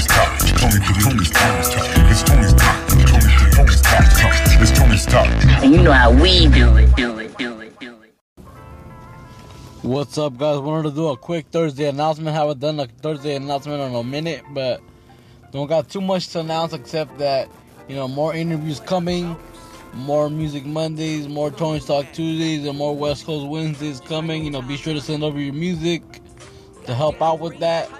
Tony's Talk. Tony, Tony's Tony's Talk. It's Tony's Talk. Tony, Tony's Talk. It's Tony's Talk. And you know how we do it, do it, do it, do it. What's up, guys? Wanted to do a quick Thursday announcement. Haven't done a Thursday announcement in a minute, but don't got too much to announce except that you know more interviews coming, more Music Mondays, more Tony's Talk Tuesdays, and more West Coast Wednesdays coming. You know, be sure to send over your music to help out with that.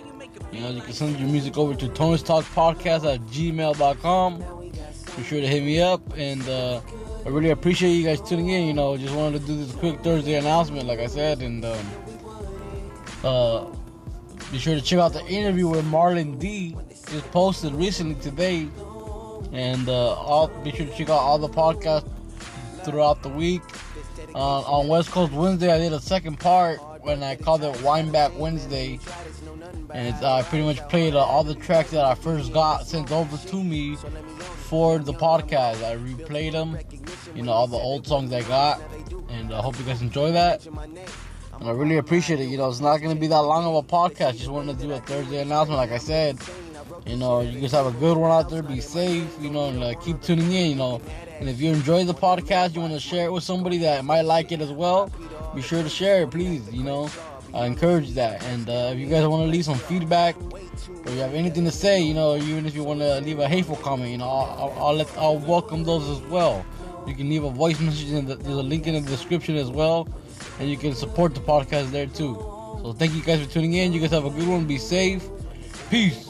You know, you can send your music over to Tony's Talk Podcast at gmail.com. Be sure to hit me up, and uh, I really appreciate you guys tuning in. You know, just wanted to do this quick Thursday announcement, like I said, and um, uh, be sure to check out the interview with Marlon D. Just posted recently today, and uh, all be sure to check out all the podcasts throughout the week. Uh, on West Coast Wednesday, I did a second part when I called it Wineback Wednesday, and it's, uh, I pretty much played uh, all the tracks that I first got sent over to me for the podcast. I replayed them, you know, all the old songs I got, and I hope you guys enjoy that. And I really appreciate it. You know, it's not going to be that long of a podcast. Just wanted to do a Thursday announcement, like I said. You know, you guys have a good one out there. Be safe, you know, and uh, keep tuning in, you know. And if you enjoy the podcast, you want to share it with somebody that might like it as well, be sure to share it, please. You know, I encourage that. And uh, if you guys want to leave some feedback or you have anything to say, you know, even if you want to leave a hateful comment, you know, I'll, I'll, let I'll welcome those as well. You can leave a voice message. In the, there's a link in the description as well, and you can support the podcast there too. So thank you guys for tuning in. You guys have a good one. Be safe. Peace.